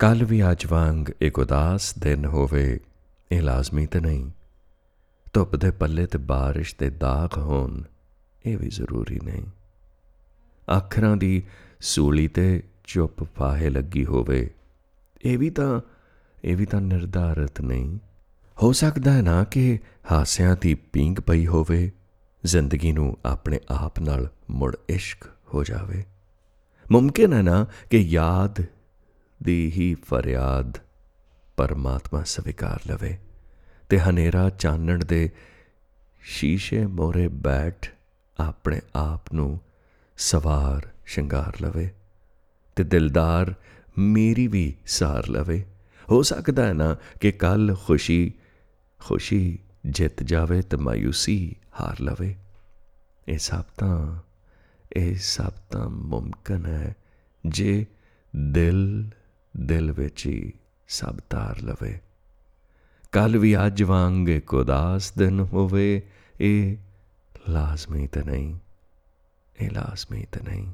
ਕੱਲ ਵੀ ਅੱਜ ਵਾਂਗ ਇੱਕ ਉਦਾਸ ਦਿਨ ਹੋਵੇ, ਇਹ ਲਾਜ਼ਮੀ ਤਾਂ ਨਹੀਂ। ਧੁੱਪ ਦੇ ਪੱਲੇ ਤੇ ਬਾਰਿਸ਼ ਦੇ ਦਾਗ ਹੋਣ, ਇਹ ਵੀ ਜ਼ਰੂਰੀ ਨਹੀਂ। ਅੱਖਰਾਂ ਦੀ ਸੂਲੀ ਤੇ ਚੁੱਪ ਫਾਹੇ ਲੱਗੀ ਹੋਵੇ, ਇਹ ਵੀ ਤਾਂ, ਇਹ ਵੀ ਤਾਂ ਨਿਰਧਾਰਤ ਨਹੀਂ। ਹੋ ਸਕਦਾ ਹੈ ਨਾ ਕਿ ਹਾਸਿਆਂ ਦੀ ਪੀਂਗ ਪਈ ਹੋਵੇ, ਜ਼ਿੰਦਗੀ ਨੂੰ ਆਪਣੇ ਆਪ ਨਾਲ ਮੁੜ ਇਸ਼ਕ ਹੋ ਜਾਵੇ। ਮੁਮਕਿਨ ਹੈ ਨਾ ਕਿ ਯਾਦ ਦੀ ਹੀ ਫਰਿਆਦ ਪਰਮਾਤਮਾ ਸਵੀਕਾਰ ਲਵੇ ਤੇ ਹਨੇਰਾ ਚਾਨਣ ਦੇ ਸ਼ੀਸ਼ੇ ਮੋਰੇ ਬੈਠ ਆਪਣੇ ਆਪ ਨੂੰ ਸਵਾਰ ਸ਼ਿੰਗਾਰ ਲਵੇ ਤੇ ਦਿਲਦਾਰ ਮੇਰੀ ਵੀ ਸਾਰ ਲਵੇ। ਹੋ ਸਕਦਾ ਹੈ ਨਾ ਕਿ ਕੱਲ ਖੁਸ਼ੀ ਖੁਸ਼ੀ ਜਿੱਤ ਜਾਵੇ ਤੇ ਮਾਇੂਸੀ ਹਾਰ ਲਵੇ। ਇਹ ਸਭ ਤਾਂ, ਇਹ ਸਭ ਤਾਂ ਮੁਮਕਨ ਹੈ ਜੇ ਦਿਲ ਦਿਲ ਵਿੱਚ ਹੀ ਸਭ ਤਾਰ ਲਵੇ। ਕੱਲ ਵੀ ਅੱਜ ਵਾਂਗ ਇੱਕ ਉਦਾਸ ਦਿਨ ਹੋਵੇ, ਇਹ ਲਾਜ਼ਮੀ ਤਾਂ ਨਹੀਂ, ਇਹ ਲਾਜ਼ਮੀ ਤਾਂ ਨਹੀਂ।